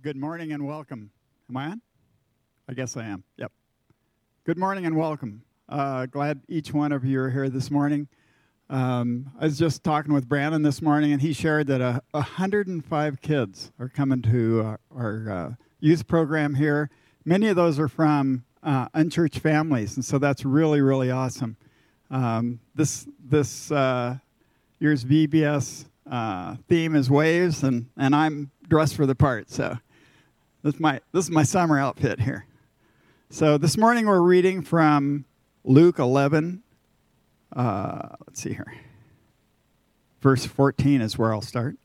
Good morning and welcome. Am I on? I guess I am. Yep. Good morning and welcome. Uh, glad each one of you are here this morning. Um, I was just talking with Brandon this morning, and he shared that uh, 105 kids are coming to uh, our uh, youth program here. Many of those are from uh, unchurched families, and so that's really, really awesome. Um, this this uh, year's VBS theme is waves, and, and I'm dressed for the part. So this is my this is my summer outfit here. So this morning we're reading from Luke 11. Uh, let's see here. Verse 14 is where I'll start.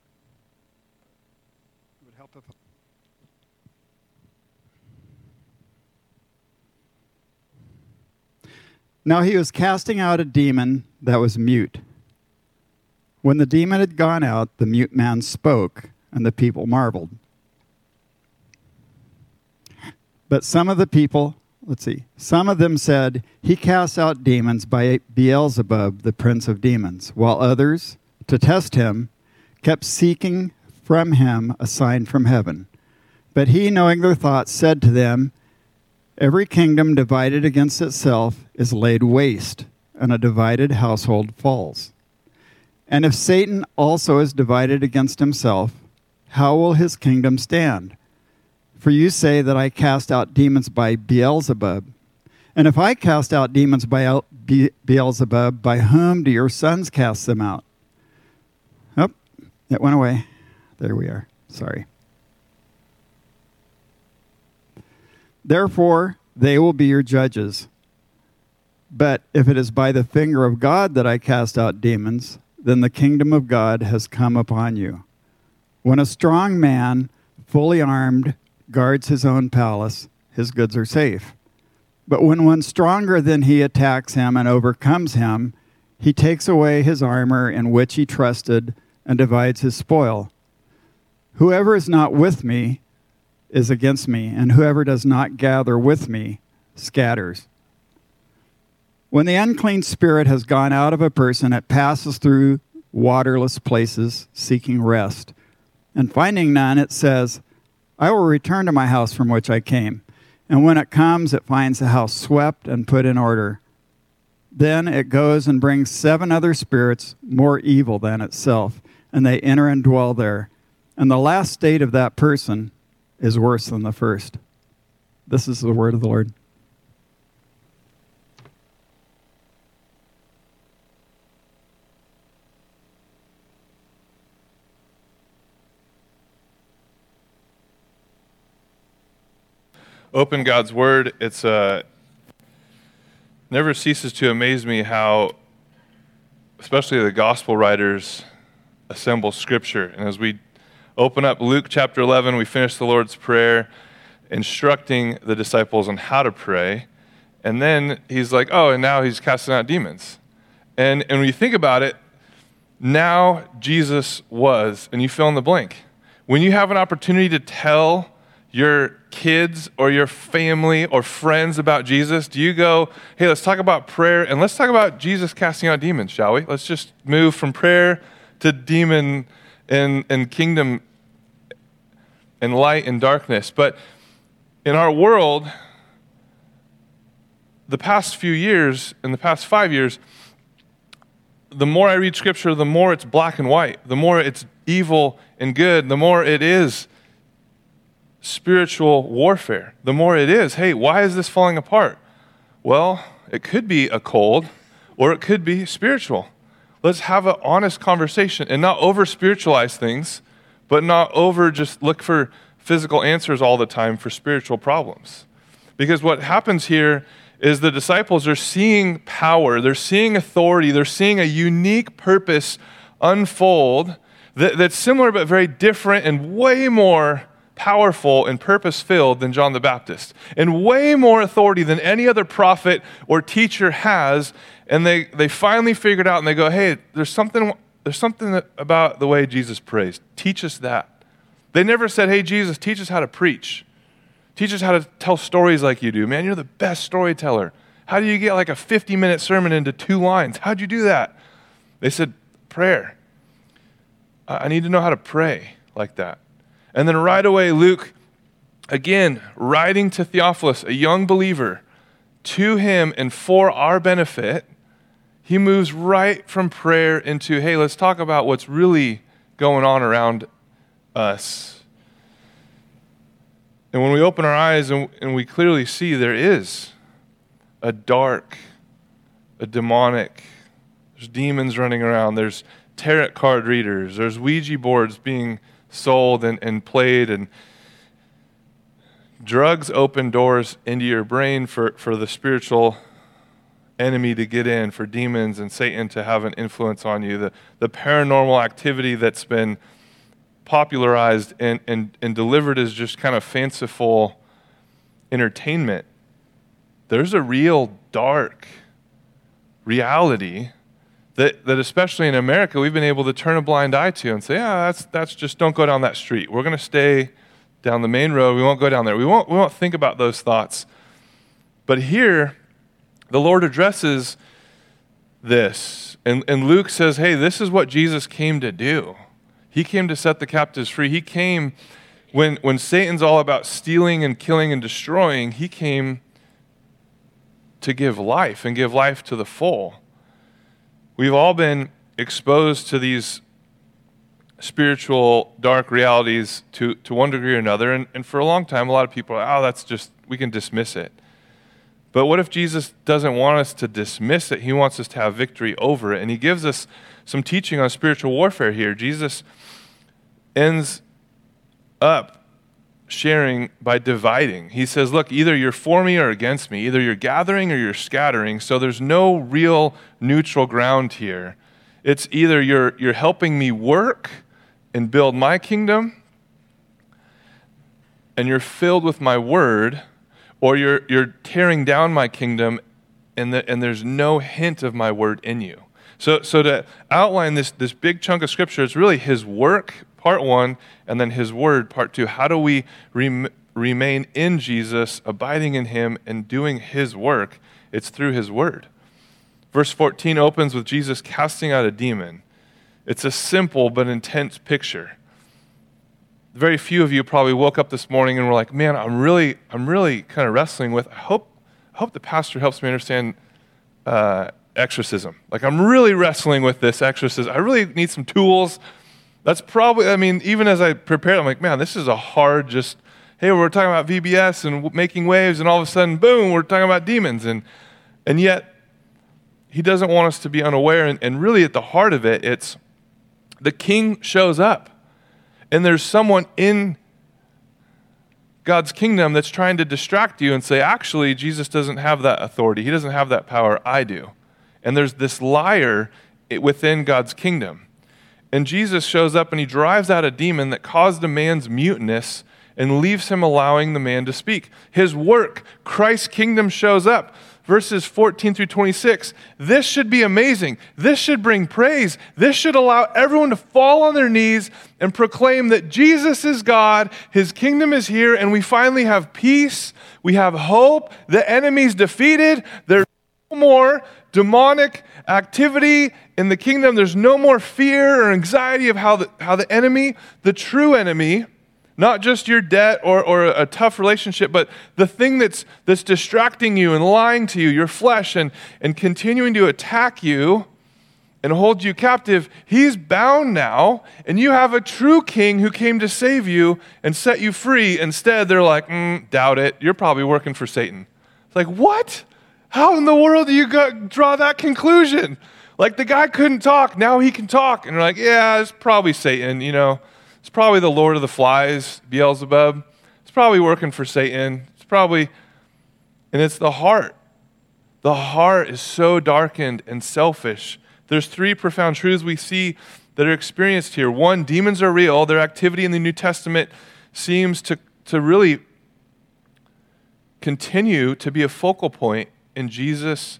It would help if Now he was casting out a demon that was mute. When the demon had gone out, the mute man spoke, and the people marveled. But some of the people, let's see, some of them said, He casts out demons by Beelzebub, the prince of demons, while others, to test him, kept seeking from him a sign from heaven. But he, knowing their thoughts, said to them, Every kingdom divided against itself is laid waste, and a divided household falls. And if Satan also is divided against himself, how will his kingdom stand? For you say that I cast out demons by Beelzebub. And if I cast out demons by Beelzebub, by whom do your sons cast them out? Oh, it went away. There we are. Sorry. Therefore, they will be your judges. But if it is by the finger of God that I cast out demons, then the kingdom of God has come upon you. When a strong man, fully armed, guards his own palace, his goods are safe. But when one stronger than he attacks him and overcomes him, he takes away his armor in which he trusted and divides his spoil. Whoever is not with me is against me, and whoever does not gather with me scatters. When the unclean spirit has gone out of a person, it passes through waterless places seeking rest. And finding none, it says, I will return to my house from which I came. And when it comes, it finds the house swept and put in order. Then it goes and brings seven other spirits more evil than itself, and they enter and dwell there. And the last state of that person is worse than the first. This is the word of the Lord. Open God's Word, it's uh, never ceases to amaze me how, especially the gospel writers, assemble Scripture. And as we open up Luke chapter 11, we finish the Lord's Prayer, instructing the disciples on how to pray. And then he's like, oh, and now he's casting out demons. And, and when you think about it, now Jesus was, and you fill in the blank. When you have an opportunity to tell your kids or your family or friends about Jesus? Do you go, hey, let's talk about prayer and let's talk about Jesus casting out demons, shall we? Let's just move from prayer to demon and, and kingdom and light and darkness. But in our world, the past few years, in the past five years, the more I read scripture, the more it's black and white, the more it's evil and good, the more it is spiritual warfare. The more it is, hey, why is this falling apart? Well, it could be a cold or it could be spiritual. Let's have an honest conversation and not over spiritualize things, but not over just look for physical answers all the time for spiritual problems. Because what happens here is the disciples are seeing power, they're seeing authority, they're seeing a unique purpose unfold that, that's similar but very different and way more powerful and purpose filled than John the Baptist, and way more authority than any other prophet or teacher has. And they, they finally figured out and they go, hey, there's something, there's something about the way Jesus prays. Teach us that. They never said, hey, Jesus, teach us how to preach. Teach us how to tell stories like you do. Man, you're the best storyteller. How do you get like a 50 minute sermon into two lines? How'd you do that? They said, prayer. I need to know how to pray like that. And then right away, Luke again, writing to Theophilus, a young believer, to him and for our benefit, he moves right from prayer into, hey, let's talk about what's really going on around us. And when we open our eyes and, and we clearly see there is a dark, a demonic, there's demons running around, there's tarot card readers, there's Ouija boards being sold and, and played, and drugs open doors into your brain for, for the spiritual enemy to get in, for demons and Satan to have an influence on you. The, the paranormal activity that's been popularized and, and, and delivered as just kind of fanciful entertainment. There's a real dark reality that, that especially in America, we've been able to turn a blind eye to and say, yeah, that's, that's just don't go down that street. We're going to stay down the main road. We won't go down there. We won't, we won't think about those thoughts. But here, the Lord addresses this. And, and Luke says, hey, this is what Jesus came to do. He came to set the captives free. He came when, when Satan's all about stealing and killing and destroying, he came to give life and give life to the full. We've all been exposed to these spiritual dark realities to, to one degree or another. And, and for a long time, a lot of people are, oh, that's just, we can dismiss it. But what if Jesus doesn't want us to dismiss it? He wants us to have victory over it. And he gives us some teaching on spiritual warfare here. Jesus ends up sharing by dividing. He says, Look, either you're for me or against me, either you're gathering or you're scattering. So there's no real neutral ground here. It's either you're, you're helping me work and build my kingdom, and you're filled with my word, or you're, you're tearing down my kingdom, and, the, and there's no hint of my word in you. So, so to outline this, this big chunk of scripture, it's really his work, part one, and then his word, part two. How do we rem- remain in Jesus, abiding in him, and doing his work? It's through his word. Verse 14 opens with Jesus casting out a demon. It's a simple but intense picture. Very few of you probably woke up this morning and were like, "Man, I'm really, I'm really kind of wrestling with. I hope, I hope the pastor helps me understand uh, exorcism. Like, I'm really wrestling with this exorcism. I really need some tools. That's probably. I mean, even as I prepared, I'm like, man, this is a hard. Just hey, we're talking about VBS and making waves, and all of a sudden, boom, we're talking about demons, and and yet he doesn't want us to be unaware. And, and really, at the heart of it, it's the king shows up, and there's someone in God's kingdom that's trying to distract you and say, actually, Jesus doesn't have that authority. He doesn't have that power. I do. And there's this liar within God's kingdom. And Jesus shows up and he drives out a demon that caused a man's muteness and leaves him allowing the man to speak. His work, Christ's kingdom, shows up verses 14 through 26. This should be amazing. This should bring praise. This should allow everyone to fall on their knees and proclaim that Jesus is God, His kingdom is here, and we finally have peace. We have hope. The enemy's defeated. There's no more demonic activity in the kingdom. There's no more fear or anxiety of how the, how the enemy, the true enemy, not just your debt or, or a tough relationship, but the thing that's, that's distracting you and lying to you, your flesh, and, and continuing to attack you and hold you captive, he's bound now, and you have a true king who came to save you and set you free. Instead, they're like, mm, doubt it. You're probably working for Satan. It's like, what? How in the world do you draw that conclusion? Like the guy couldn't talk, now he can talk. And they're like, yeah, it's probably Satan, you know. It's probably the Lord of the Flies, Beelzebub. It's probably working for Satan. It's probably, and it's the heart. The heart is so darkened and selfish. There's three profound truths we see that are experienced here. One, demons are real. Their activity in the New Testament seems to, to really continue to be a focal point in Jesus'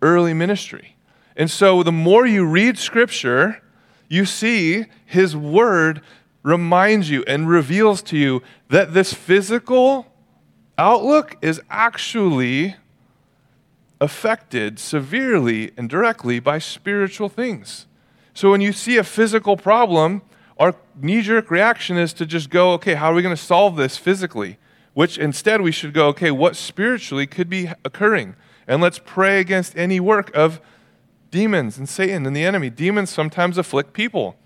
early ministry. And so the more you read Scripture, you see His Word reminds you and reveals to you that this physical outlook is actually affected severely and directly by spiritual things. So when you see a physical problem, our knee jerk reaction is to just go, okay, how are we going to solve this physically? which instead we should go, okay, what spiritually could be occurring? And let's pray against any work of demons and Satan and the enemy. Demons sometimes afflict people.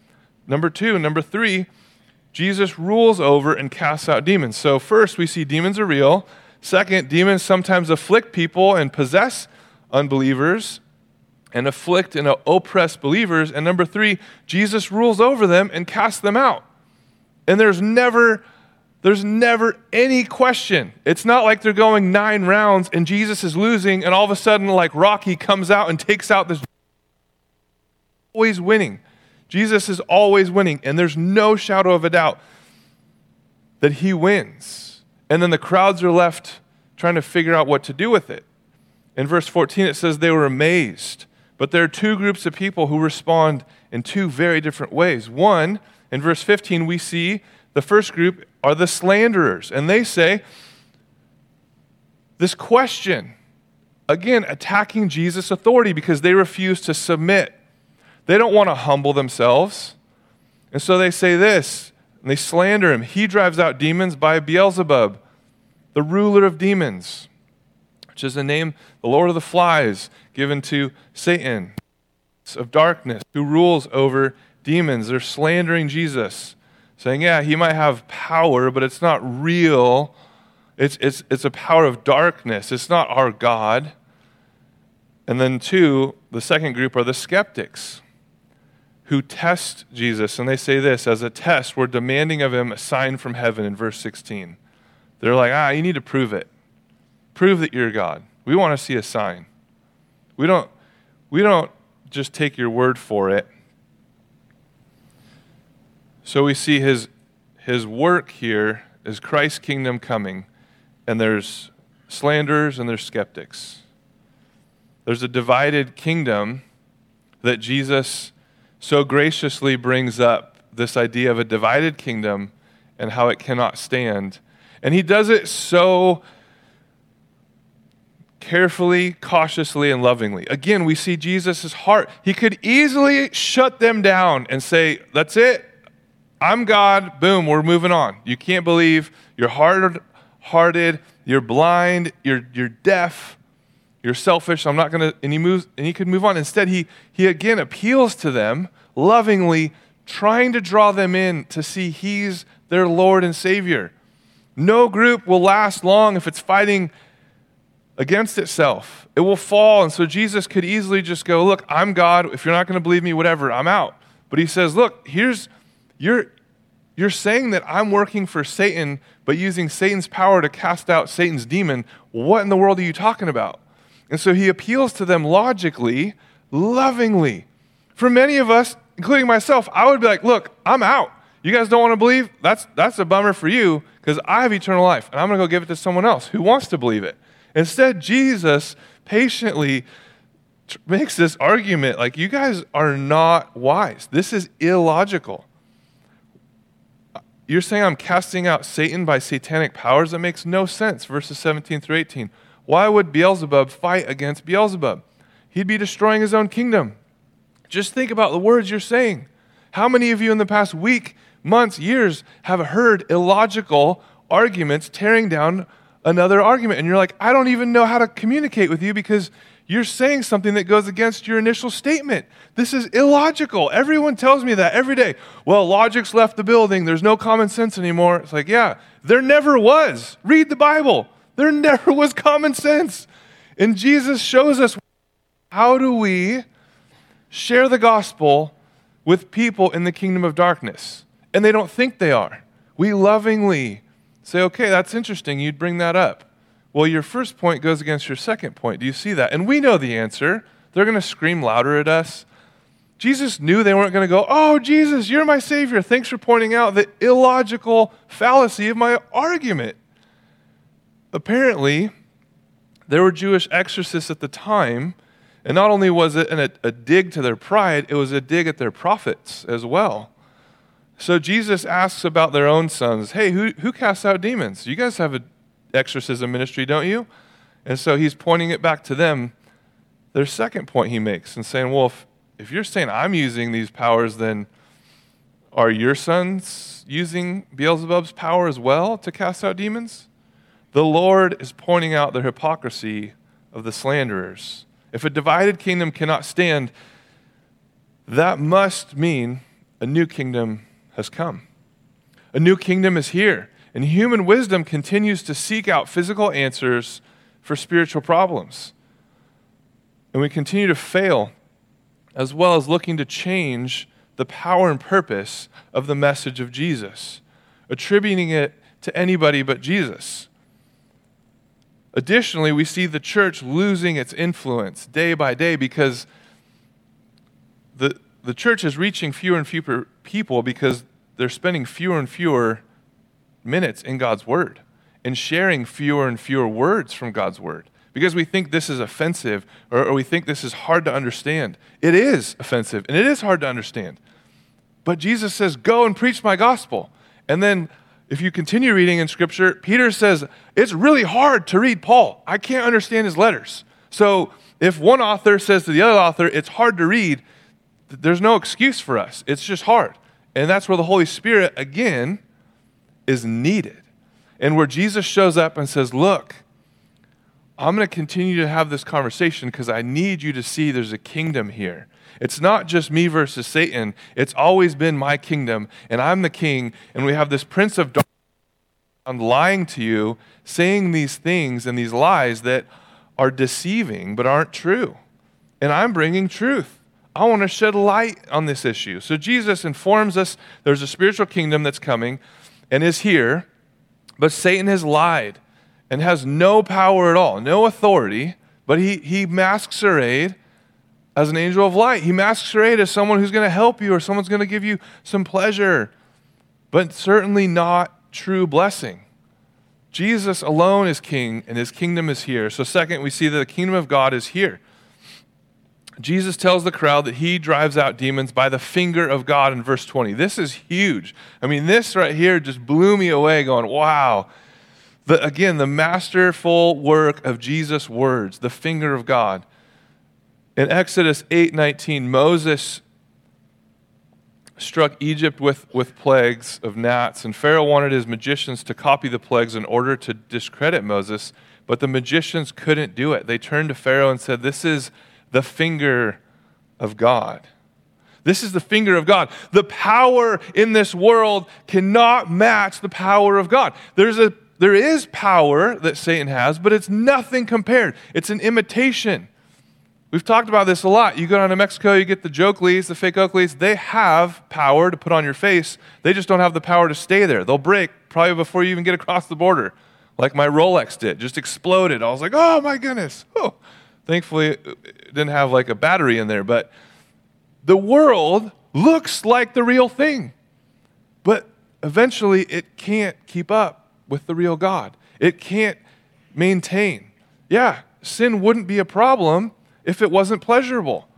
Number two. Number three, Jesus rules over and casts out demons. So, first, we see demons are real. Second, demons sometimes afflict people and possess unbelievers and afflict and oppress believers. And number three, Jesus rules over them and casts them out. And there's never there's never any question. It's not like they're going nine rounds and Jesus is losing, and all of a sudden, like Rocky comes out and takes out this. Always winning. Jesus is always winning, and there's no shadow of a doubt that he wins. And then the crowds are left trying to figure out what to do with it. In verse 14, it says they were amazed. But there are two groups of people who respond in two very different ways. One, in verse 15, we see the first group are the slanderers, and they say, This question, again, attacking Jesus' authority because they refuse to submit. They don't want to humble themselves. And so they say this, and they slander him. He drives out demons by Beelzebub, the ruler of demons, which is the name, the Lord of the flies, given to Satan of darkness, who rules over demons. They're slandering Jesus saying, yeah, he might have power, but it's not real. It's, it's, it's a power of darkness. It's not our God. And then, two, the second group are the skeptics who test Jesus. And they say this as a test, we're demanding of him a sign from heaven in verse 16. They're like, ah, you need to prove it. Prove that you're God. We want to see a sign. We don't, we don't just take your word for it. So we see his, his work here is Christ's kingdom coming, and there's slanderers and there's skeptics. There's a divided kingdom that Jesus so graciously brings up this idea of a divided kingdom and how it cannot stand. And he does it so carefully, cautiously, and lovingly. Again, we see Jesus' heart. He could easily shut them down and say, That's it. I'm God, boom, we're moving on. You can't believe, you're hard hearted, you're blind, you're, you're deaf, you're selfish. I'm not going to, and he moves, and he could move on. Instead, he, he again appeals to them lovingly, trying to draw them in to see he's their Lord and Savior. No group will last long if it's fighting against itself. It will fall. And so Jesus could easily just go, Look, I'm God. If you're not going to believe me, whatever, I'm out. But he says, Look, here's you're, you're saying that I'm working for Satan, but using Satan's power to cast out Satan's demon. What in the world are you talking about? And so he appeals to them logically, lovingly. For many of us, including myself, I would be like, look, I'm out. You guys don't want to believe? That's, that's a bummer for you because I have eternal life and I'm going to go give it to someone else who wants to believe it. Instead, Jesus patiently makes this argument like, you guys are not wise. This is illogical. You're saying I'm casting out Satan by satanic powers? That makes no sense. Verses 17 through 18. Why would Beelzebub fight against Beelzebub? He'd be destroying his own kingdom. Just think about the words you're saying. How many of you in the past week, months, years have heard illogical arguments tearing down another argument? And you're like, I don't even know how to communicate with you because you're saying something that goes against your initial statement. This is illogical. Everyone tells me that every day. Well, logic's left the building. There's no common sense anymore. It's like, yeah, there never was. Read the Bible. There never was common sense. And Jesus shows us how do we share the gospel with people in the kingdom of darkness and they don't think they are. We lovingly say, okay, that's interesting. You'd bring that up. Well, your first point goes against your second point. Do you see that? And we know the answer. They're going to scream louder at us. Jesus knew they weren't going to go, Oh, Jesus, you're my Savior. Thanks for pointing out the illogical fallacy of my argument. Apparently, there were Jewish exorcists at the time, and not only was it an, a dig to their pride, it was a dig at their prophets as well. So Jesus asks about their own sons Hey, who, who casts out demons? You guys have a exorcism ministry, don't you? And so he's pointing it back to them. Their second point he makes and saying, well, if, if you're saying I'm using these powers, then are your sons using Beelzebub's power as well to cast out demons? The Lord is pointing out the hypocrisy of the slanderers. If a divided kingdom cannot stand, that must mean a new kingdom has come. A new kingdom is here, and human wisdom continues to seek out physical answers for spiritual problems. And we continue to fail, as well as looking to change the power and purpose of the message of Jesus, attributing it to anybody but Jesus. Additionally, we see the church losing its influence day by day because the, the church is reaching fewer and fewer people because they're spending fewer and fewer minutes in God's Word and sharing fewer and fewer words from God's Word because we think this is offensive or, or, we think this is hard to understand. It is offensive and it is hard to understand. But Jesus says, Go and preach my gospel. And then if you continue reading in Scripture, Peter says, It's really hard to read Paul. I can't understand his letters. So if one author says to the other author, It's hard to read, there's no excuse for us. It's just hard. And that's where the Holy Spirit, again, is needed. And where Jesus shows up and says, Look, I'm going to continue to have this conversation because I need you to see there's a kingdom here. It's not just me versus Satan. It's always been my kingdom, and I'm the king, and we have this prince of darkness lying to you, saying these things and these lies that are deceiving but aren't true. And I'm bringing truth. I want to shed light on this issue. So Jesus informs us there's a spiritual kingdom that's coming and is here, but Satan has lied and has no power at all, no authority, but he, he masks her aid as an angel of light. He masks her aid as someone who's going to help you or someone's going to give you some pleasure, but certainly not true blessing. Jesus alone is king, and his kingdom is here. So, second, we see that the kingdom of God is here. Jesus tells the crowd that he drives out demons by the finger of God in verse 20. This is huge. I mean, this right here just blew me away, going, wow. The, again, the masterful work of Jesus' words, the finger of God. In Exodus 8:19, Moses struck Egypt with, with plagues of gnats, and Pharaoh wanted his magicians to copy the plagues in order to discredit Moses, but the magicians couldn't do it. They turned to Pharaoh and said, This is the finger of God. This is the finger of God. The power in this world cannot match the power of God. There's a, there is power that Satan has, but it's nothing compared. It's an imitation. We've talked about this a lot. You go down to Mexico, you get the joke leaves, the fake Oakleys. They have power to put on your face. They just don't have the power to stay there. They'll break probably before you even get across the border, like my Rolex did. Just exploded. I was like, oh my goodness. Oh. Thankfully, it didn't have like a battery in there. But the world looks like the real thing. But eventually, it can't keep up with the real God. It can't maintain. Yeah, sin wouldn't be a problem if it wasn't pleasurable.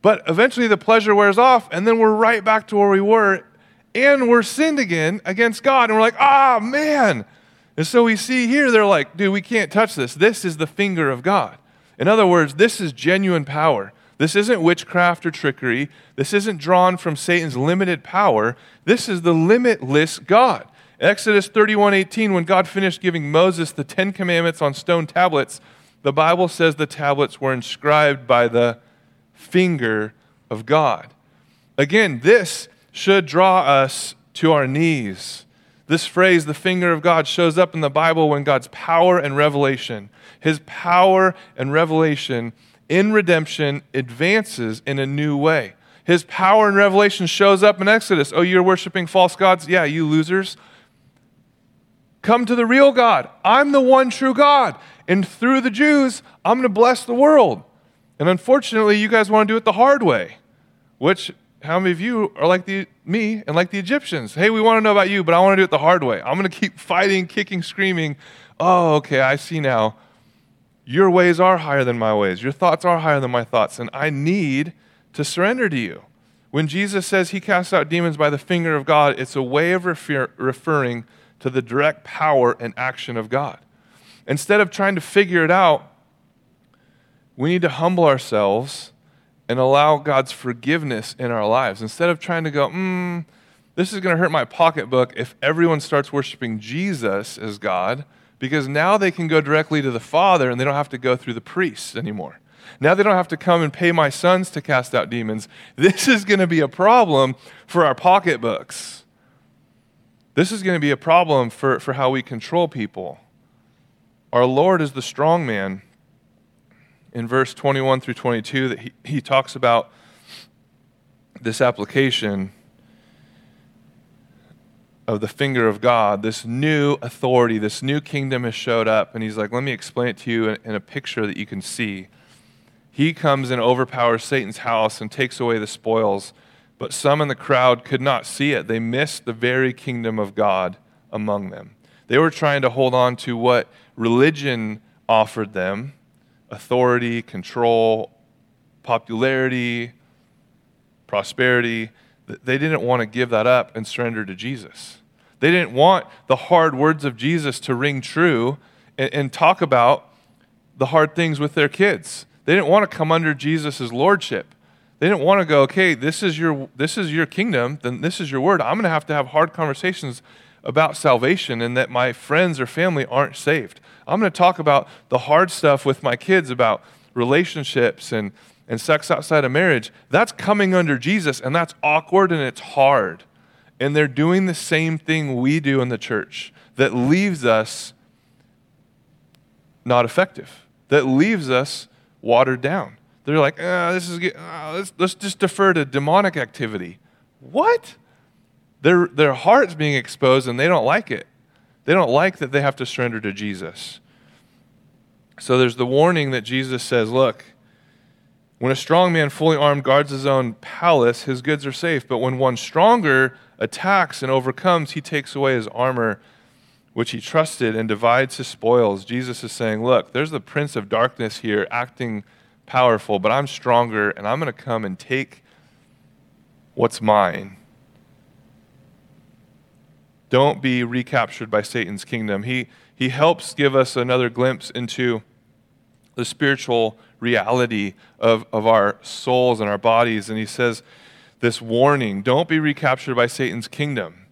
But eventually the pleasure wears off, and then we're right back to where we were, and we're sinned again against God. And we're like, ah, man. And so we see here, they're like, dude, we can't touch this. This is the finger of God. In other words, this is genuine power. This isn't witchcraft or trickery. This isn't drawn from Satan's limited power. This is the limitless God. Exodus 31:18 when God finished giving Moses the 10 commandments on stone tablets, the Bible says the tablets were inscribed by the finger of God. Again, this should draw us to our knees. This phrase, the finger of God, shows up in the Bible when God's power and revelation, his power and revelation in redemption advances in a new way. His power and revelation shows up in Exodus. Oh, you're worshiping false gods? Yeah, you losers. Come to the real God. I'm the one true God. And through the Jews, I'm going to bless the world. And unfortunately, you guys want to do it the hard way, which how many of you are like the me and like the Egyptians? Hey, we want to know about you, but I want to do it the hard way. I'm going to keep fighting, kicking, screaming. Oh, okay, I see now. Your ways are higher than my ways. Your thoughts are higher than my thoughts, and I need to surrender to you. When Jesus says he casts out demons by the finger of God, it's a way of refer- referring to the direct power and action of God. Instead of trying to figure it out, we need to humble ourselves and allow God's forgiveness in our lives. Instead of trying to go, hmm, this is going to hurt my pocketbook if everyone starts worshiping Jesus as God because now they can go directly to the Father and they don't have to go through the priests anymore. Now they don't have to come and pay my sons to cast out demons. This is going to be a problem for our pocketbooks. This is going to be a problem for, for how we control people. Our Lord is the strong man. In verse 21 through 22, that he, he talks about this application of the finger of God, this new authority, this new kingdom has showed up. And he's like, let me explain it to you in, in, a picture that you can see. He comes and overpowers Satan's house and takes away the spoils. But some in the crowd could not see it. They missed the very kingdom of God among them. They were trying to hold on to what religion offered them authority, control, popularity, prosperity they didn't want to give that up and surrender to Jesus. They didn't want the hard words of Jesus to ring true and, and talk about the hard things with their kids. They didn't want to come under Jesus' lordship. They didn't want to go, okay, this is your this is your kingdom, then this is your word. I'm going to have to have hard conversations about salvation and that my friends or family aren't saved. I'm going to talk about the hard stuff with my kids about relationships and and sex outside of marriage, that's coming under Jesus, and that's awkward and it's hard. And they're doing the same thing we do in the church that leaves us not effective, that leaves us watered down. They're like, oh, this is, oh, let's, let's just defer to demonic activity. What? Their, their heart's being exposed and they don't like it. They don't like that they have to surrender to Jesus. So there's the warning that Jesus says, look, when a strong man fully armed guards his own palace, his goods are safe. But when one stronger attacks and overcomes, he takes away his armor, which he trusted, and divides his spoils. Jesus is saying, Look, there's the prince of darkness here acting powerful, but I'm stronger, and I'm going to come and take what's mine. Don't be recaptured by Satan's kingdom. He, he helps give us another glimpse into the spiritual reality of, of our souls and our bodies. And he says this warning don't be recaptured by Satan's kingdom.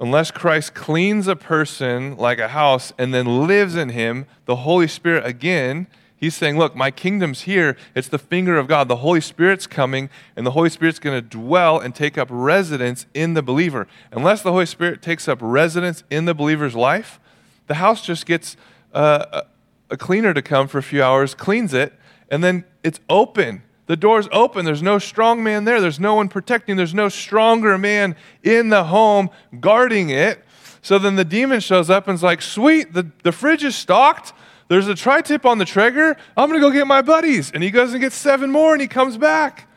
Unless Christ cleans a person like a house and then lives in him, the Holy Spirit again, he's saying, Look, my kingdom's here. It's the finger of God. The Holy Spirit's coming, and the Holy Spirit's going to dwell and take up residence in the believer. Unless the Holy Spirit takes up residence in the believer's life, the house just gets uh, a cleaner to come for a few hours, cleans it, and then it's open. The door's open. There's no strong man there. There's no one protecting. There's no stronger man in the home guarding it. So then the demon shows up and's like, sweet, the, the fridge is stocked. There's a tri tip on the Traeger. I'm going to go get my buddies. And he goes and gets seven more and he comes back.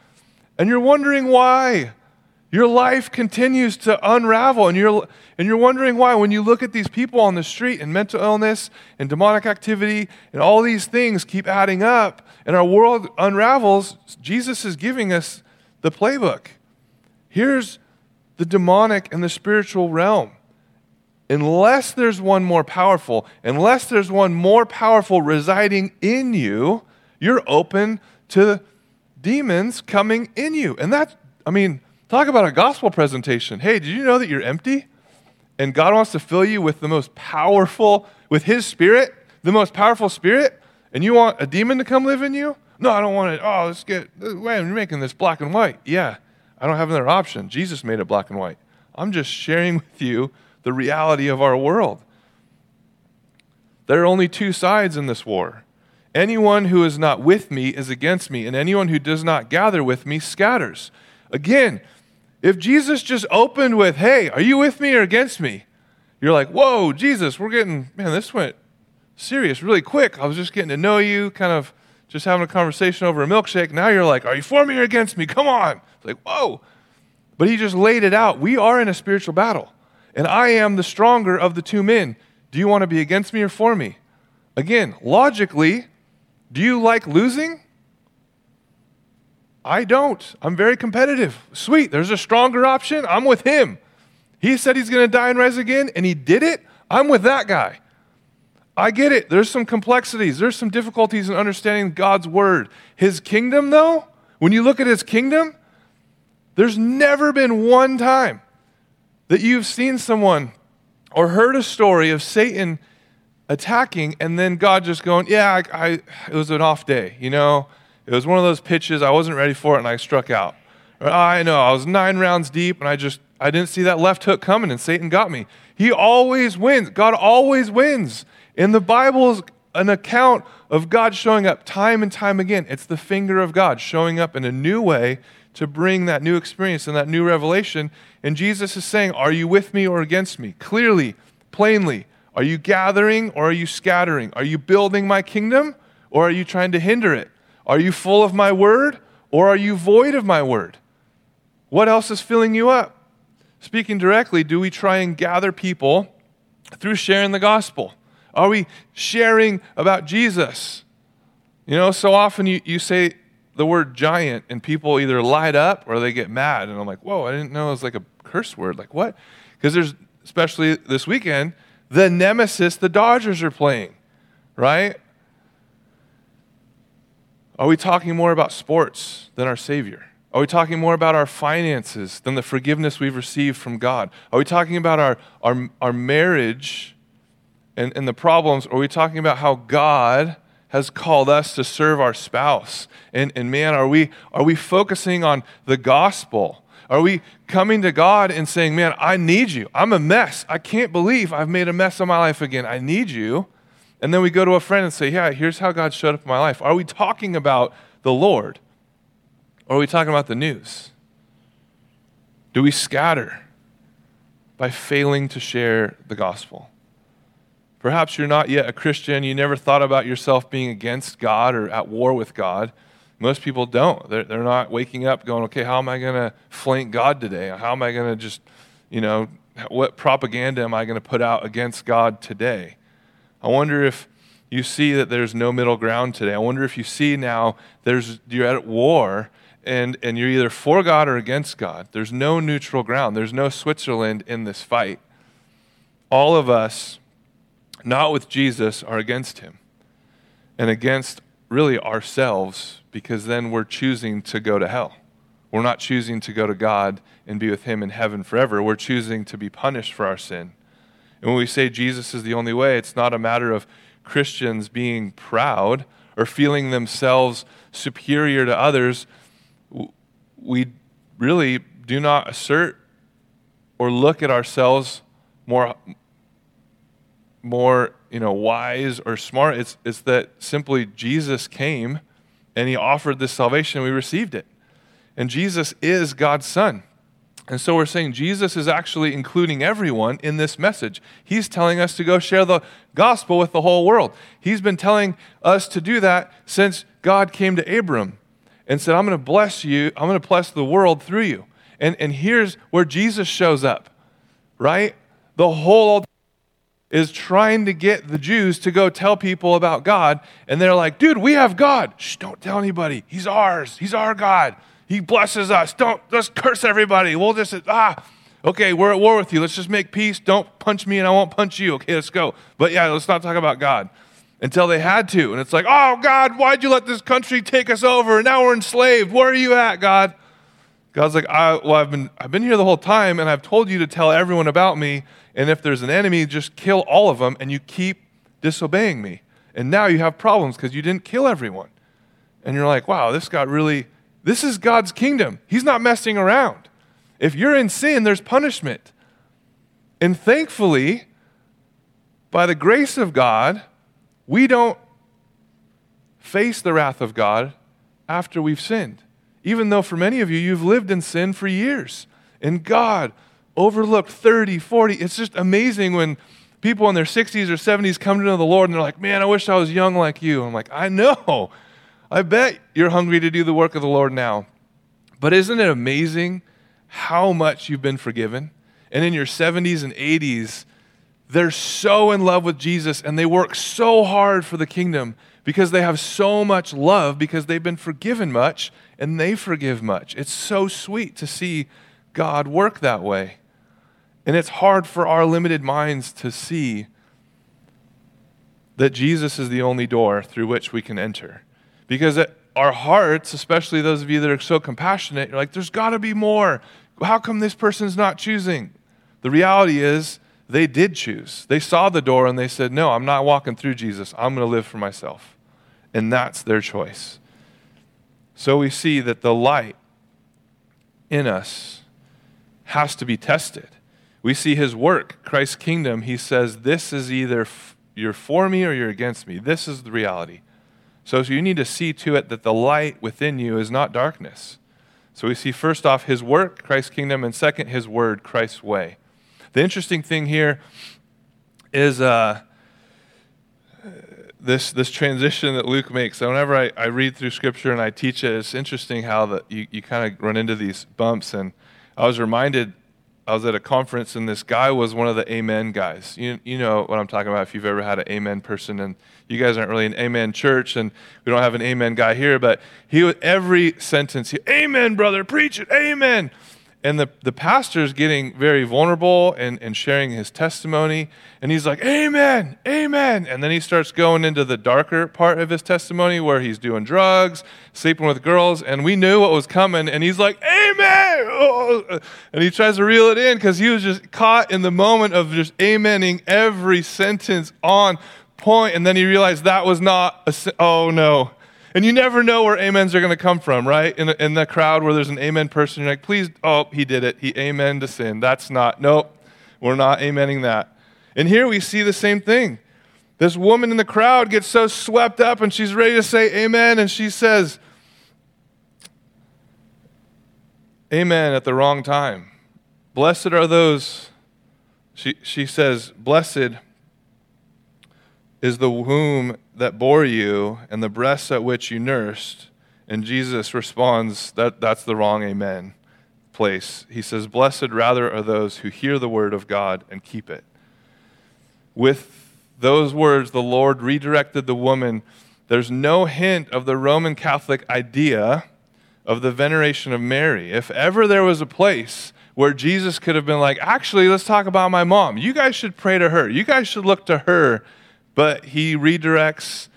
And you're wondering why. Your life continues to unravel, and you're, and you're wondering why. When you look at these people on the street, and mental illness, and demonic activity, and all these things keep adding up, and our world unravels, Jesus is giving us the playbook. Here's the demonic and the spiritual realm. Unless there's one more powerful, unless there's one more powerful residing in you, you're open to demons coming in you. And that's, I mean, Talk about a gospel presentation. Hey, did you know that you're empty? And God wants to fill you with the most powerful, with His Spirit, the most powerful Spirit, and you want a demon to come live in you? No, I don't want it. Oh, let's get, man, you're making this black and white. Yeah, I don't have another option. Jesus made it black and white. I'm just sharing with you the reality of our world. There are only two sides in this war. Anyone who is not with me is against me, and anyone who does not gather with me scatters. Again, if Jesus just opened with, hey, are you with me or against me? You're like, whoa, Jesus, we're getting, man, this went serious really quick. I was just getting to know you, kind of just having a conversation over a milkshake. Now you're like, are you for me or against me? Come on. It's like, whoa. But he just laid it out. We are in a spiritual battle, and I am the stronger of the two men. Do you want to be against me or for me? Again, logically, do you like losing? I don't. I'm very competitive. Sweet, there's a stronger option. I'm with him. He said he's going to die and rise again, and he did it. I'm with that guy. I get it. There's some complexities, there's some difficulties in understanding God's word. His kingdom, though, when you look at his kingdom, there's never been one time that you've seen someone or heard a story of Satan attacking, and then God just going, Yeah, I, I, it was an off day. You know, it was one of those pitches, I wasn't ready for it, and I struck out. Or, ah, I know, I was nine rounds deep, and I just, I didn't see that left hook coming, and Satan got me. He always wins. God always wins. In the Bible an account of God showing up time and time again. It's the finger of God showing up in a new way to bring that new experience and that new revelation. And Jesus is saying, Are you with me or against me? Clearly, plainly. Are you gathering or are you scattering? Are you building my kingdom or are you trying to hinder it? Are you full of my word or are you void of my word? What else is filling you up? Speaking directly, do we try and gather people through sharing the gospel? Are we sharing about Jesus? You know, so often you, you say the word giant and people either light up or they get mad. And I'm like, whoa, I didn't know it was like a curse word. Like, what? Because there's, especially this weekend, the nemesis the Dodgers are playing, right? Are we talking more about sports than our Savior? Are we talking more about our finances than the forgiveness we've received from God? Are we talking about our, our, our marriage and, and the problems? Are we talking about how God has called us to serve our spouse? And, and man, are we, are we focusing on the gospel? Are we coming to God and saying, Man, I need you. I'm a mess. I can't believe I've made a mess of my life again. I need you. And then we go to a friend and say, Yeah, here's how God showed up in my life. Are we talking about the Lord? Or are we talking about the news? Do we scatter by failing to share the gospel? Perhaps you're not yet a Christian. You never thought about yourself being against God or at war with God. Most people don't. They're, they're not waking up going, okay, how am I going to flank God today? How am I going to just, you know, what propaganda am I going to put out against God today? I wonder if you see that there's no middle ground today. I wonder if you see now there's you're at war and, and you're either for God or against God. There's no neutral ground. There's no Switzerland in this fight. All of us, not with Jesus, are against him and against really ourselves because then we're choosing to go to hell. We're not choosing to go to God and be with Him in heaven forever. We're choosing to be punished for our sin. And when we say Jesus is the only way, it's not a matter of Christians being proud or feeling themselves superior to others. We really do not assert or look at ourselves more more you know wise or smart it's it's that simply Jesus came and he offered this salvation, we received it. And Jesus is God's Son. And so we're saying Jesus is actually including everyone in this message. He's telling us to go share the gospel with the whole world. He's been telling us to do that since God came to Abram and said, I'm going to bless you, I'm going to bless the world through you. And, and here's where Jesus shows up, right? The whole is trying to get the Jews to go tell people about God. And they're like, dude, we have God. Shh, don't tell anybody. He's ours. He's our God. He blesses us. Don't, let's curse everybody. We'll just, ah, okay, we're at war with you. Let's just make peace. Don't punch me and I won't punch you. Okay, let's go. But yeah, let's not talk about God until they had to. And it's like, oh, God, why'd you let this country take us over? Now we're enslaved. Where are you at, God? God's like, I, well, I've been, I've been here the whole time and I've told you to tell everyone about me and if there's an enemy, just kill all of them, and you keep disobeying me. And now you have problems because you didn't kill everyone. And you're like, wow, this got really, this is God's kingdom. He's not messing around. If you're in sin, there's punishment. And thankfully, by the grace of God, we don't face the wrath of God after we've sinned. Even though for many of you, you've lived in sin for years. And God overlooked 30, 40. It's just amazing when people in their 60s or 70s come to know the Lord and they're like, man, I wish I was young like you. I'm like, I know. I bet you're hungry to do the work of the Lord now. But isn't it amazing how much you've been forgiven? And in your 70s and 80s, they're so in love with Jesus and they work so hard for the kingdom because they have so much love because they've been forgiven much and they forgive much. It's so sweet to see God work that way. And it's hard for our limited minds to see that Jesus is the only door through which we can enter. Because our hearts, especially those of you that are so compassionate, you're like, there's got to be more. How come this person's not choosing? The reality is, they did choose. They saw the door and they said, No, I'm not walking through Jesus. I'm going to live for myself. And that's their choice. So we see that the light in us has to be tested. We see his work, Christ's kingdom. He says, This is either f- you're for me or you're against me. This is the reality. So, so you need to see to it that the light within you is not darkness. So we see first off his work, Christ's kingdom, and second, his word, Christ's way. The interesting thing here is uh, this, this transition that Luke makes. So whenever I, I read through scripture and I teach it, it's interesting how the, you, you kind of run into these bumps. And I was reminded, I was at a conference and this guy was one of the amen guys. You, you know what I'm talking about if you've ever had an amen person. And you guys aren't really an amen church and we don't have an amen guy here, but he every sentence, he, amen, brother, preach it, amen and the, the pastor is getting very vulnerable and, and sharing his testimony. And he's like, Amen, Amen. And then he starts going into the darker part of his testimony where he's doing drugs, sleeping with girls. And we knew what was coming. And he's like, Amen. Oh. And he tries to reel it in because he was just caught in the moment of just amening every sentence on point. And then he realized that was not a, oh no. And you never know where amens are going to come from, right? In, in the crowd where there's an amen person, you're like, please, oh, he did it. He amen to sin. That's not, nope, we're not amening that. And here we see the same thing. This woman in the crowd gets so swept up and she's ready to say amen, and she says, Amen at the wrong time. Blessed are those, she, she says, Blessed is the womb that bore you and the breasts at which you nursed. And Jesus responds, that, That's the wrong amen place. He says, Blessed rather are those who hear the word of God and keep it. With those words, the Lord redirected the woman. There's no hint of the Roman Catholic idea of the veneration of Mary. If ever there was a place where Jesus could have been like, actually, let's talk about my mom. You guys should pray to her. You guys should look to her but he redirects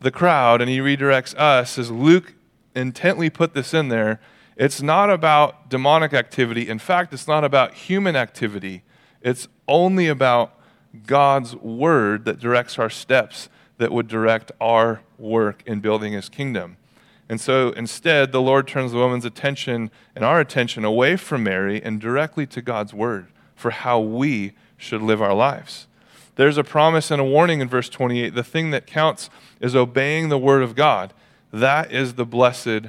the crowd and he redirects us as Luke intently put this in there. It's not about demonic activity. In fact, it's not about human activity. It's only about God's word that directs our steps, that would direct our work in building his kingdom. And so instead, the Lord turns the woman's attention and our attention away from Mary and directly to God's word for how we should live our lives. There's a promise and a warning in verse 28. The thing that counts is obeying the word of God. That is the blessed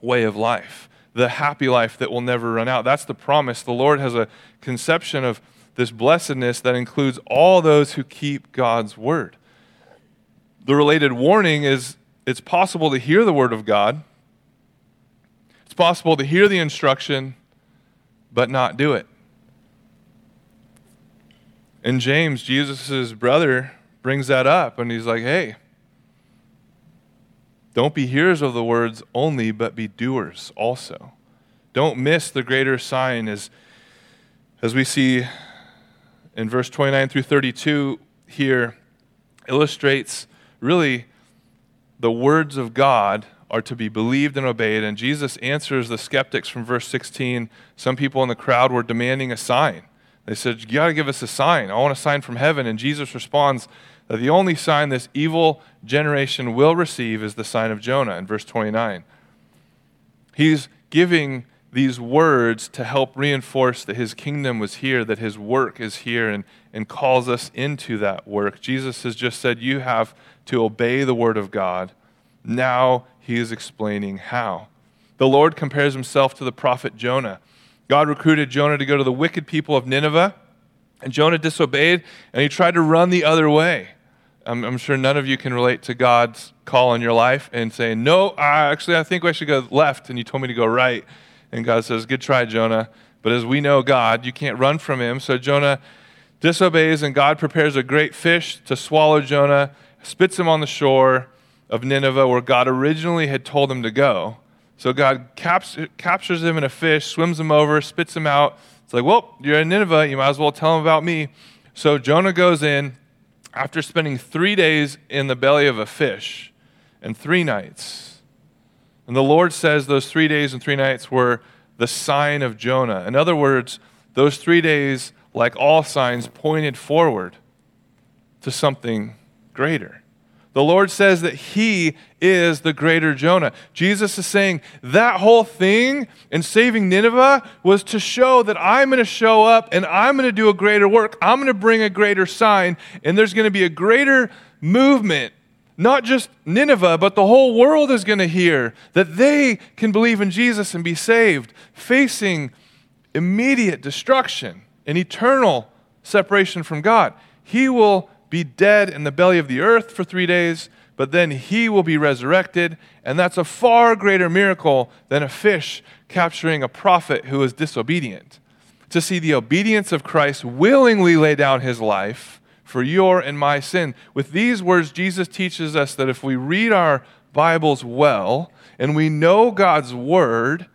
way of life, the happy life that will never run out. That's the promise. The Lord has a conception of this blessedness that includes all those who keep God's word. The related warning is it's possible to hear the word of God, it's possible to hear the instruction, but not do it. And James, Jesus' brother, brings that up and he's like, hey, don't be hearers of the words only, but be doers also. Don't miss the greater sign as, as we see in verse 29 through 32 here illustrates really the words of God are to be believed and obeyed. And Jesus answers the skeptics from verse 16. Some people in the crowd were demanding a sign. They said, You got to give us a sign. I want a sign from heaven. And Jesus responds that the only sign this evil generation will receive is the sign of Jonah in verse 29. He's giving these words to help reinforce that his kingdom was here, that his work is here, and, and calls us into that work. Jesus has just said, You have to obey the word of God. Now he is explaining how. The Lord compares himself to the prophet Jonah. God recruited Jonah to go to the wicked people of Nineveh, and Jonah disobeyed, and he tried to run the other way. I'm, I'm sure none of you can relate to God's call in your life and saying, No, actually, I think I should go left, and you told me to go right. And God says, Good try, Jonah. But as we know God, you can't run from him. So Jonah disobeys, and God prepares a great fish to swallow Jonah, spits him on the shore of Nineveh, where God originally had told him to go. So God caps, captures him in a fish, swims him over, spits him out. It's like, well, you're in Nineveh. You might as well tell him about me. So Jonah goes in after spending three days in the belly of a fish and three nights. And the Lord says those three days and three nights were the sign of Jonah. In other words, those three days like all signs, pointed forward to something greater. The Lord says that He is the greater Jonah. Jesus is saying that whole thing in saving Nineveh was to show that I'm going to show up and I'm going to do a greater work. I'm going to bring a greater sign, and there's going to be a greater movement. Not just Nineveh, but the whole world is going to hear that they can believe in Jesus and be saved, facing immediate destruction and eternal separation from God. He will be dead in the belly of the earth for three days, but then he will be resurrected. And that's a far greater miracle than a fish capturing a prophet who is disobedient. To see the obedience of Christ willingly lay down his life for your and my sin. With these words, Jesus teaches us that if we read our Bibles well and we know God's word,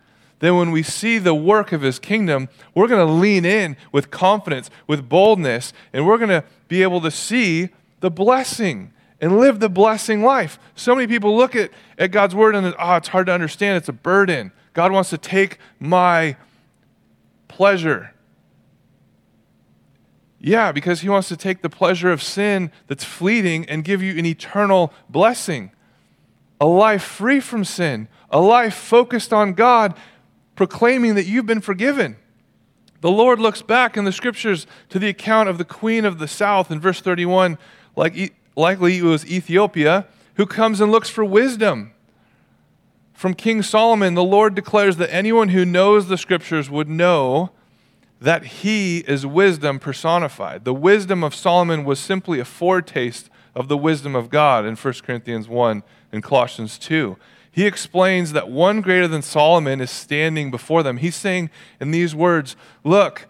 then when we see the work of his kingdom, we're going to lean in with confidence, with boldness, and we're going to be able to see the blessing and live the blessing life. So many people look at, at God's word and, oh, it's hard to understand. It's a burden. God wants to take my pleasure. Yeah, because he wants to take the pleasure of sin that's fleeting and give you an eternal blessing. A life free from sin, a life focused on God proclaiming that you've been forgiven. The Lord looks back in the scriptures to the account of the queen of the south in verse 31, like, likely it was Ethiopia, who comes and looks for wisdom. From King Solomon, the Lord declares that anyone who knows the scriptures would know that he is wisdom personified. The wisdom of Solomon was simply a foretaste of the wisdom of God in 1 Corinthians 1 and Colossians 2 he explains that one greater than Solomon is standing before them. He's saying in these words, Look,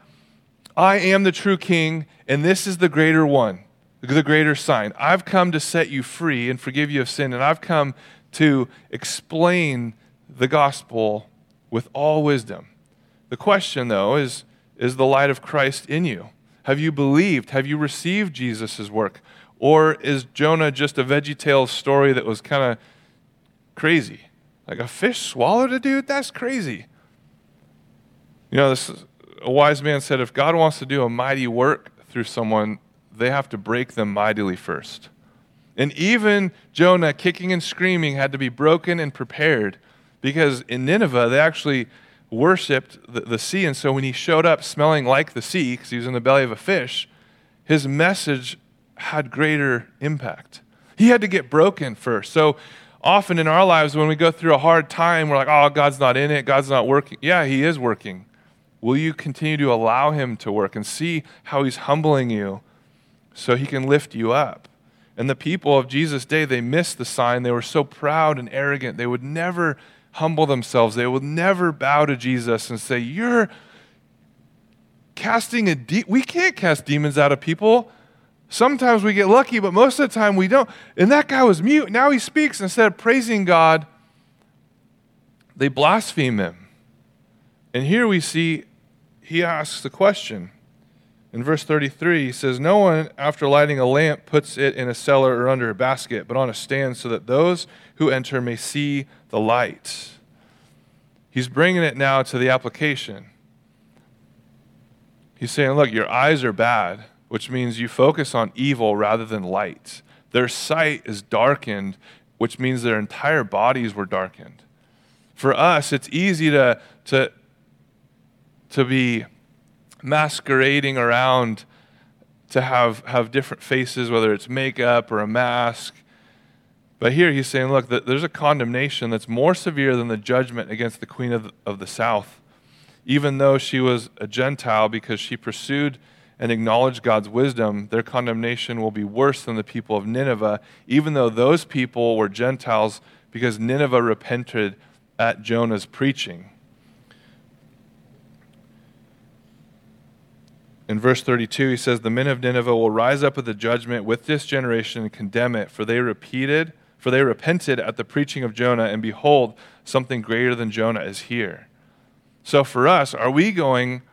I am the true king, and this is the greater one, the greater sign. I've come to set you free and forgive you of sin, and I've come to explain the gospel with all wisdom. The question, though, is Is the light of Christ in you? Have you believed? Have you received Jesus' work? Or is Jonah just a veggie tale story that was kind of crazy. Like a fish swallowed a dude? That's crazy. You know, this a wise man said if God wants to do a mighty work through someone, they have to break them mightily first. And even Jonah, kicking and screaming, had to be broken and prepared because in Nineveh, they actually worshiped the, the sea. And so when he showed up smelling like the sea, because he was in the belly of a fish, his message had greater impact. He had to get broken first. So often in our lives, when we go through a hard time, we're like, oh, God's not in it, God's not working. Yeah, He is working. Will you continue to allow Him to work and see how He's humbling you so He can lift you up? And the people of Jesus' day, they missed the sign. They were so proud and arrogant. They would never humble themselves. They would never bow to Jesus and say, You're casting a de- we can't cast demons out of people. Sometimes we get lucky, but most of the time we don't. And that guy was mute. Now he speaks. Instead of praising God, they blaspheme him. And here we see he asks the question. In verse 33, he says, No one, after lighting a lamp, puts it in a cellar or under a basket, but on a stand so that those who enter may see the light. He's bringing it now to the application. He's saying, Look, your eyes are bad which means you focus on evil rather than light. Their sight is darkened, which means their entire bodies were darkened. For us, it's easy to, to, to be masquerading around to have, have different faces, whether it's makeup or a mask. But here he's saying, look, there's a condemnation that's more severe than the judgment against the queen of the, of the south, even though she was a Gentile because she pursued and acknowledge God's wisdom, their condemnation will be worse than the people of Nineveh, even though those people were Gentiles because Nineveh repented at Jonah's preaching. In verse 32, he says, The men of Nineveh will rise up at the judgment with this generation and condemn it, for they repeated, for they repented at the preaching of Jonah, and behold, something greater than Jonah is here. So for us, are we going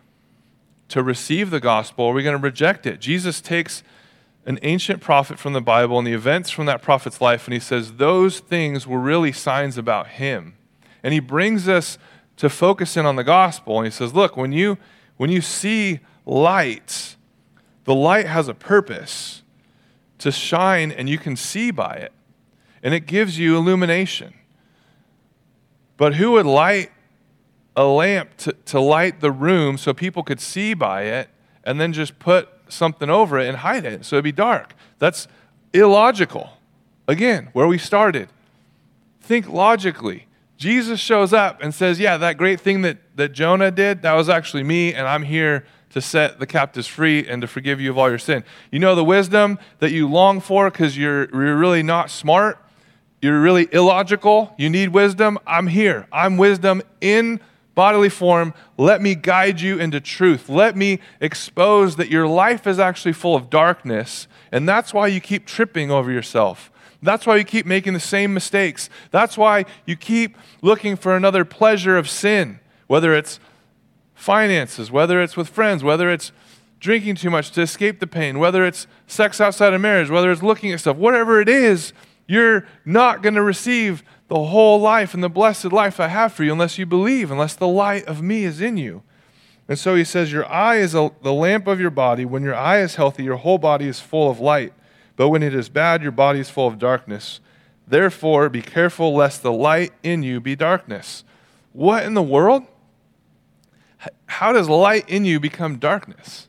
to receive the gospel, are we going to reject it? Jesus takes an ancient prophet from the Bible and the events from that prophet's life, and he says those things were really signs about him. And he brings us to focus in on the gospel. And he says, look, when you when you see light, the light has a purpose to shine and you can see by it. And it gives you illumination. But who would light a lamp to, to light the room so people could see by it and then just put something over it and hide it so it'd be dark? That's illogical. Again, where we started. Think logically. Jesus shows up and says, Yeah, that great thing that, that Jonah did, that was actually me, and I'm here to set the captives free and to forgive you of all your sin. You know the wisdom that you long for because you're, you're really not smart, you're really illogical, you need wisdom. I'm here. I'm wisdom in bodily form. Let me guide you into truth. Let me expose that your life is actually full of darkness, and that's why you keep tripping over yourself. That's why you keep making the same mistakes. That's why you keep looking for another pleasure of sin, whether it's finances, whether it's with friends, whether it's drinking too much to escape the pain, whether it's sex outside of marriage, whether it's looking at stuff, whatever it is, you're not going to receive the whole life and the blessed life I have for you unless you believe, unless the light of me is in you. And so he says, Your eye is a, the lamp of your body. When your eye is healthy, your whole body is full of light. But when it is bad, your body is full of darkness. Therefore, be careful lest the light in you be darkness. What in the world? How does light in you become darkness?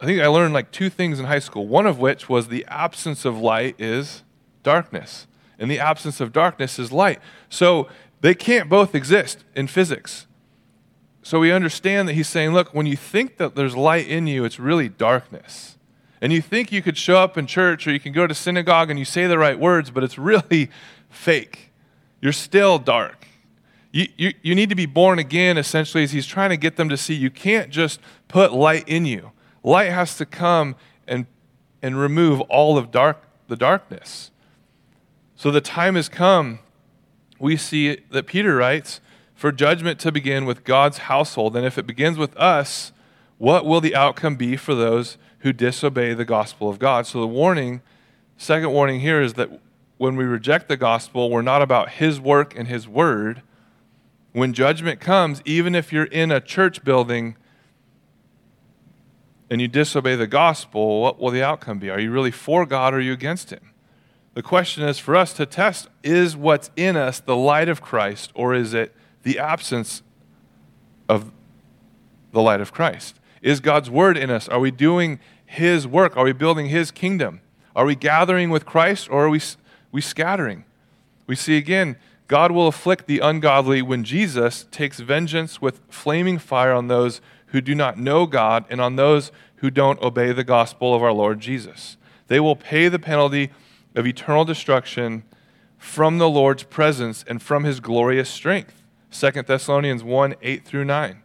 I think I learned like two things in high school. One of which was the absence of light is darkness, and the absence of darkness is light. So they can't both exist in physics. So we understand that he's saying, look, when you think that there's light in you, it's really darkness and you think you could show up in church or you can go to synagogue and you say the right words, but it's really fake. You're still dark. You, you, you need to be born again, essentially, as he's trying to get them to see you can't just put light in you. Light has to come and, and remove all of dark, the darkness. So the time has come, we see that Peter writes, for judgment to begin with God's household. And if it begins with us, what will the outcome be for those who disobey the gospel of God. So the warning, second warning here is that when we reject the gospel, we're not about his work and his word. When judgment comes, even if you're in a church building and you disobey the gospel, what will the outcome be? Are you really for God or are you against him? The question is for us to test is what's in us the light of Christ or is it the absence of the light of Christ? Is God's word in us? Are we doing his work? Are we building his kingdom? Are we gathering with Christ or are we, we scattering? We see again, God will afflict the ungodly when Jesus takes vengeance with flaming fire on those who do not know God and on those who don't obey the gospel of our Lord Jesus. They will pay the penalty of eternal destruction from the Lord's presence and from his glorious strength. 2 Thessalonians 1 8 through 9.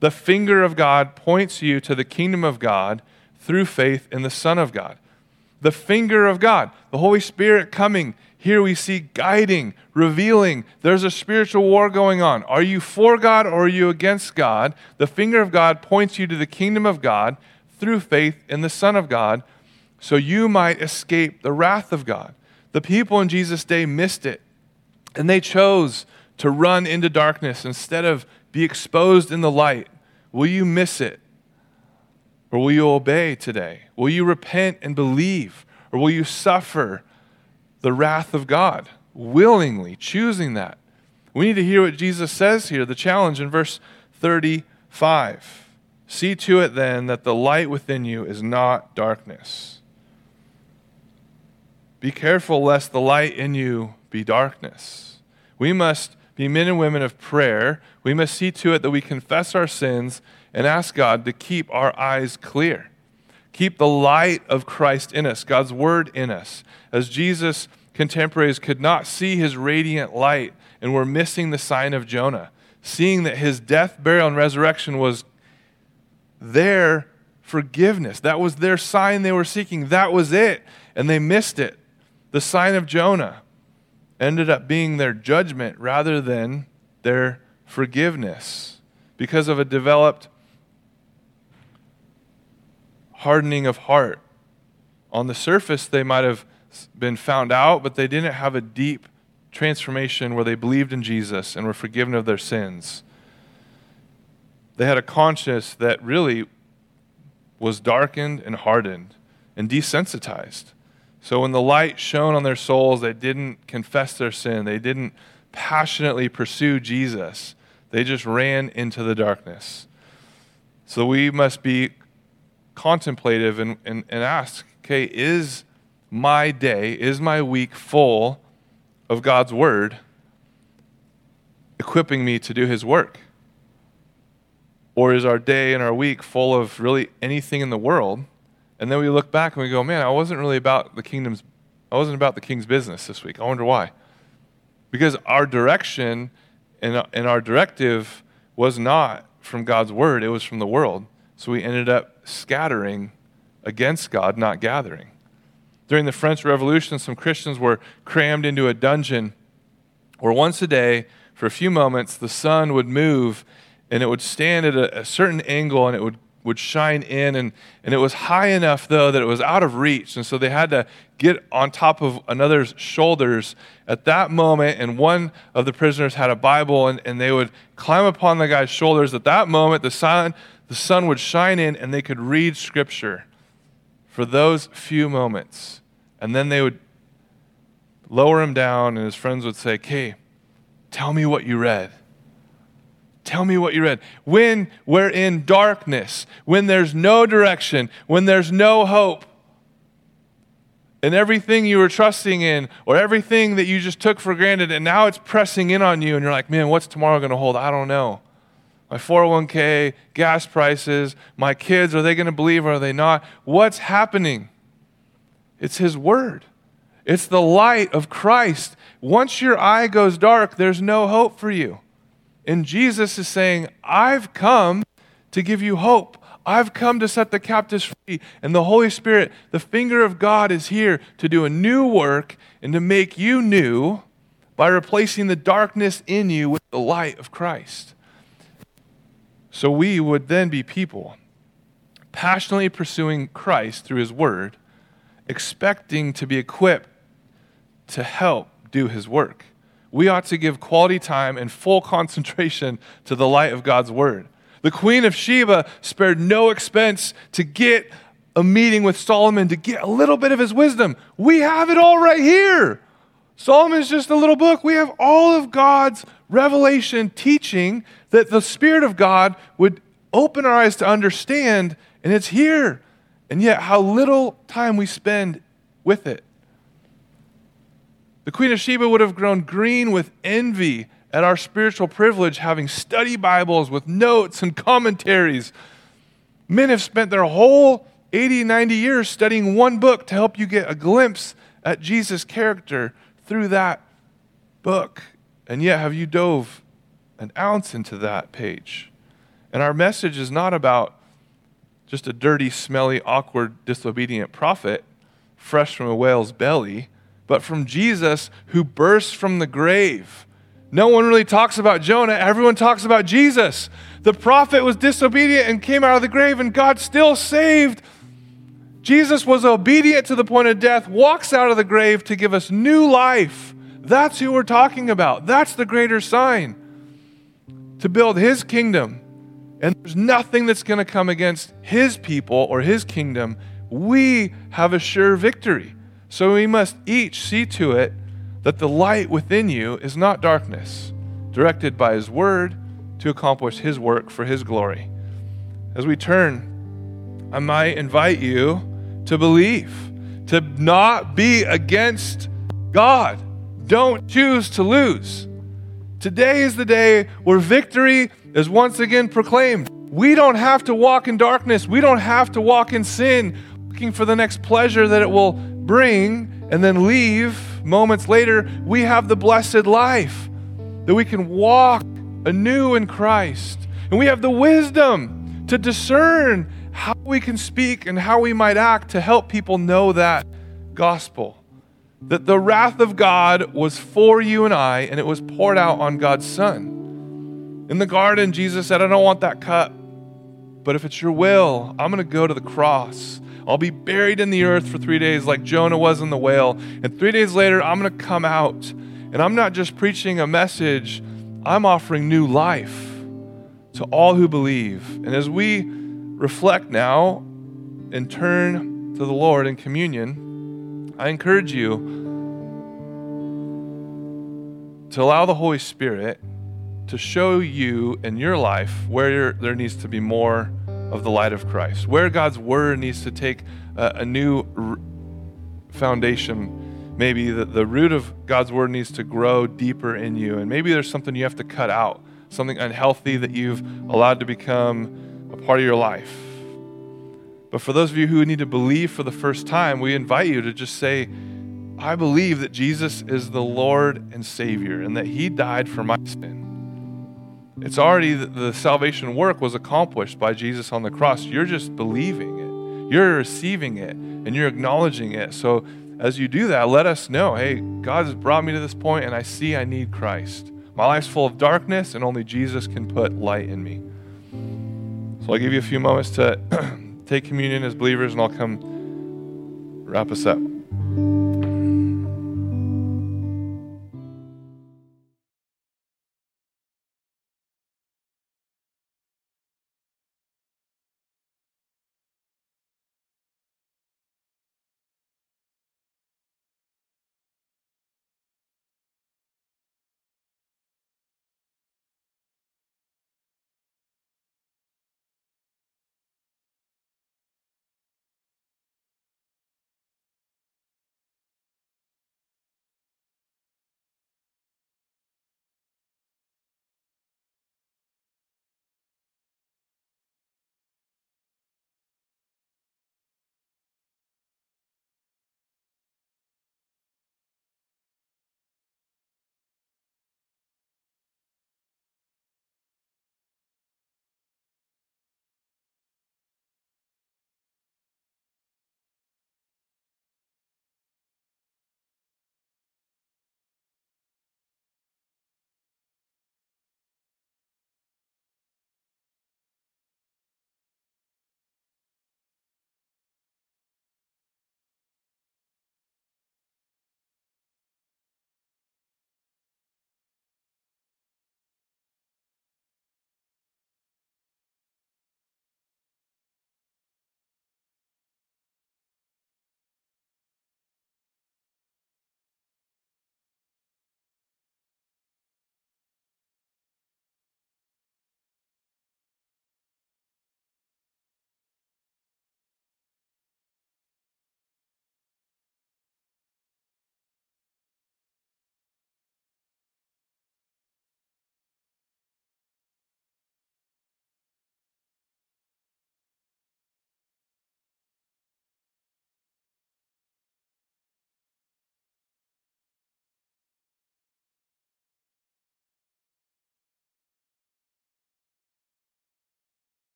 The finger of God points you to the kingdom of God through faith in the Son of God. The finger of God, the Holy Spirit coming. Here we see guiding, revealing. There's a spiritual war going on. Are you for God or are you against God? The finger of God points you to the kingdom of God through faith in the Son of God so you might escape the wrath of God. The people in Jesus' day missed it, and they chose to run into darkness instead of be exposed in the light? Will you miss it? Or will you obey today? Will you repent and believe? Or will you suffer the wrath of God willingly, choosing that? We need to hear what Jesus says here, the challenge in verse 35. See to it then that the light within you is not darkness. Be careful lest the light in you be darkness. We must be men and women of prayer, we must see to it that we confess our sins and ask God to keep our eyes clear. Keep the light of Christ in us, God's word in us. As Jesus' contemporaries could not see his radiant light and were missing the sign of Jonah, seeing that his death, burial, and resurrection was their forgiveness. That was their sign they were seeking. That was it. And they missed it. The sign of Jonah ended up being their judgment rather than their forgiveness because of a developed hardening of heart. On the surface, they might have been found out, but they didn't have a deep transformation where they believed in Jesus and were forgiven of their sins. They had a conscience that really was darkened and hardened and desensitized. So when the light shone on their souls, they didn't confess their sin. They didn't passionately pursue Jesus. They just ran into the darkness. So we must be contemplative and, and, and ask okay, is my day, is my week full of God's word equipping me to do his work? Or is our day and our week full of really anything in the world? And then we look back and we go, man, I wasn't really about the kingdom's, I wasn't about the king's business this week. I wonder why. Because our direction and, and our directive was not from God's word, it was from the world. So we ended up scattering against God, not gathering. During the French Revolution, some Christians were crammed into a dungeon where once a day, for a few moments, the sun would move and it would stand at a, a certain angle and it would would shine in and, and it was high enough though that it was out of reach and so they had to get on top of another's shoulders at that moment and one of the prisoners had a bible and, and they would climb upon the guy's shoulders. At that moment the sun the sun would shine in and they could read scripture for those few moments and then they would lower him down and his friends would say okay tell me what you read Tell me what you read. When we're in darkness, when there's no direction, when there's no hope, and everything you were trusting in, or everything that you just took for granted, and now it's pressing in on you, and you're like, man, what's tomorrow going to hold? I don't know. My 401k, gas prices, my kids, are they going to believe or are they not? What's happening? It's His Word. It's the light of Christ. Once your eye goes dark, there's no hope for you. And Jesus is saying, I've come to give you hope. I've come to set the captives free. And the Holy Spirit, the finger of God, is here to do a new work and to make you new by replacing the darkness in you with the light of Christ. So we would then be people passionately pursuing Christ through His Word, expecting to be equipped to help do His work we ought to give quality time and full concentration to the light of God's word. The Queen of Sheba spared no expense to get a meeting with Solomon to get a little bit of his wisdom. We have it all right here. Solomon's just a little book. We have all of God's revelation teaching that the Spirit of God would open our eyes to understand, and it's here. And yet, how little time we spend with it. The Queen of Sheba would have grown green with envy at our spiritual privilege, having study Bibles with notes and commentaries. Men have spent their whole 80, 90 years studying one book to help you get a glimpse at Jesus' character through that book. And yet, have you dove an ounce into that page? And our message is not about just a dirty, smelly, awkward, disobedient prophet fresh from a whale's belly but from Jesus who burst from the grave. No one really talks about Jonah, everyone talks about Jesus. The prophet was disobedient and came out of the grave, and God still saved. Jesus was obedient to the point of death, walks out of the grave to give us new life. That's who we're talking about. That's the greater sign to build his kingdom. And there's nothing that's going to come against his people or his kingdom. We have a sure victory. So we must each see to it that the light within you is not darkness, directed by His Word to accomplish His work for His glory. As we turn, I might invite you to believe, to not be against God. Don't choose to lose. Today is the day where victory is once again proclaimed. We don't have to walk in darkness. We don't have to walk in sin, looking for the next pleasure that it will bring and then leave moments later, we have the blessed life that we can walk anew in Christ. And we have the wisdom to discern how we can speak and how we might act to help people know that gospel. That the wrath of God was for you and I, and it was poured out on God's Son. In the garden, Jesus said, I don't want that cup, but if it's your will, I'm going to go to the cross. I'll be buried in the earth for three days like Jonah was in the whale. And three days later, I'm going to come out. And I'm not just preaching a message, I'm offering new life. to all who believe. And as we reflect now and turn to the Lord in communion, I encourage you to allow the Holy Spirit to show you in your life where there needs to be more of the light of Christ, where God's word needs to take a, a new r- foundation. Maybe the, the root of God's word needs to grow deeper in you, and maybe there's something you have to cut out, something unhealthy that you've allowed to become a part of your life. But for those of you who need to believe for the first time, we invite you to just say, I believe that Jesus is the Lord and Savior and that He died for my sin. It's already the salvation work was accomplished by Jesus on the cross. You're just believing it, you're receiving it, and you're acknowledging it. So as you do that, let us know hey, God has brought me to this point and I see I need Christ. My life's full of darkness and only Jesus can put light in me. So I'll give you a few moments to take communion as believers and I'll come wrap us up.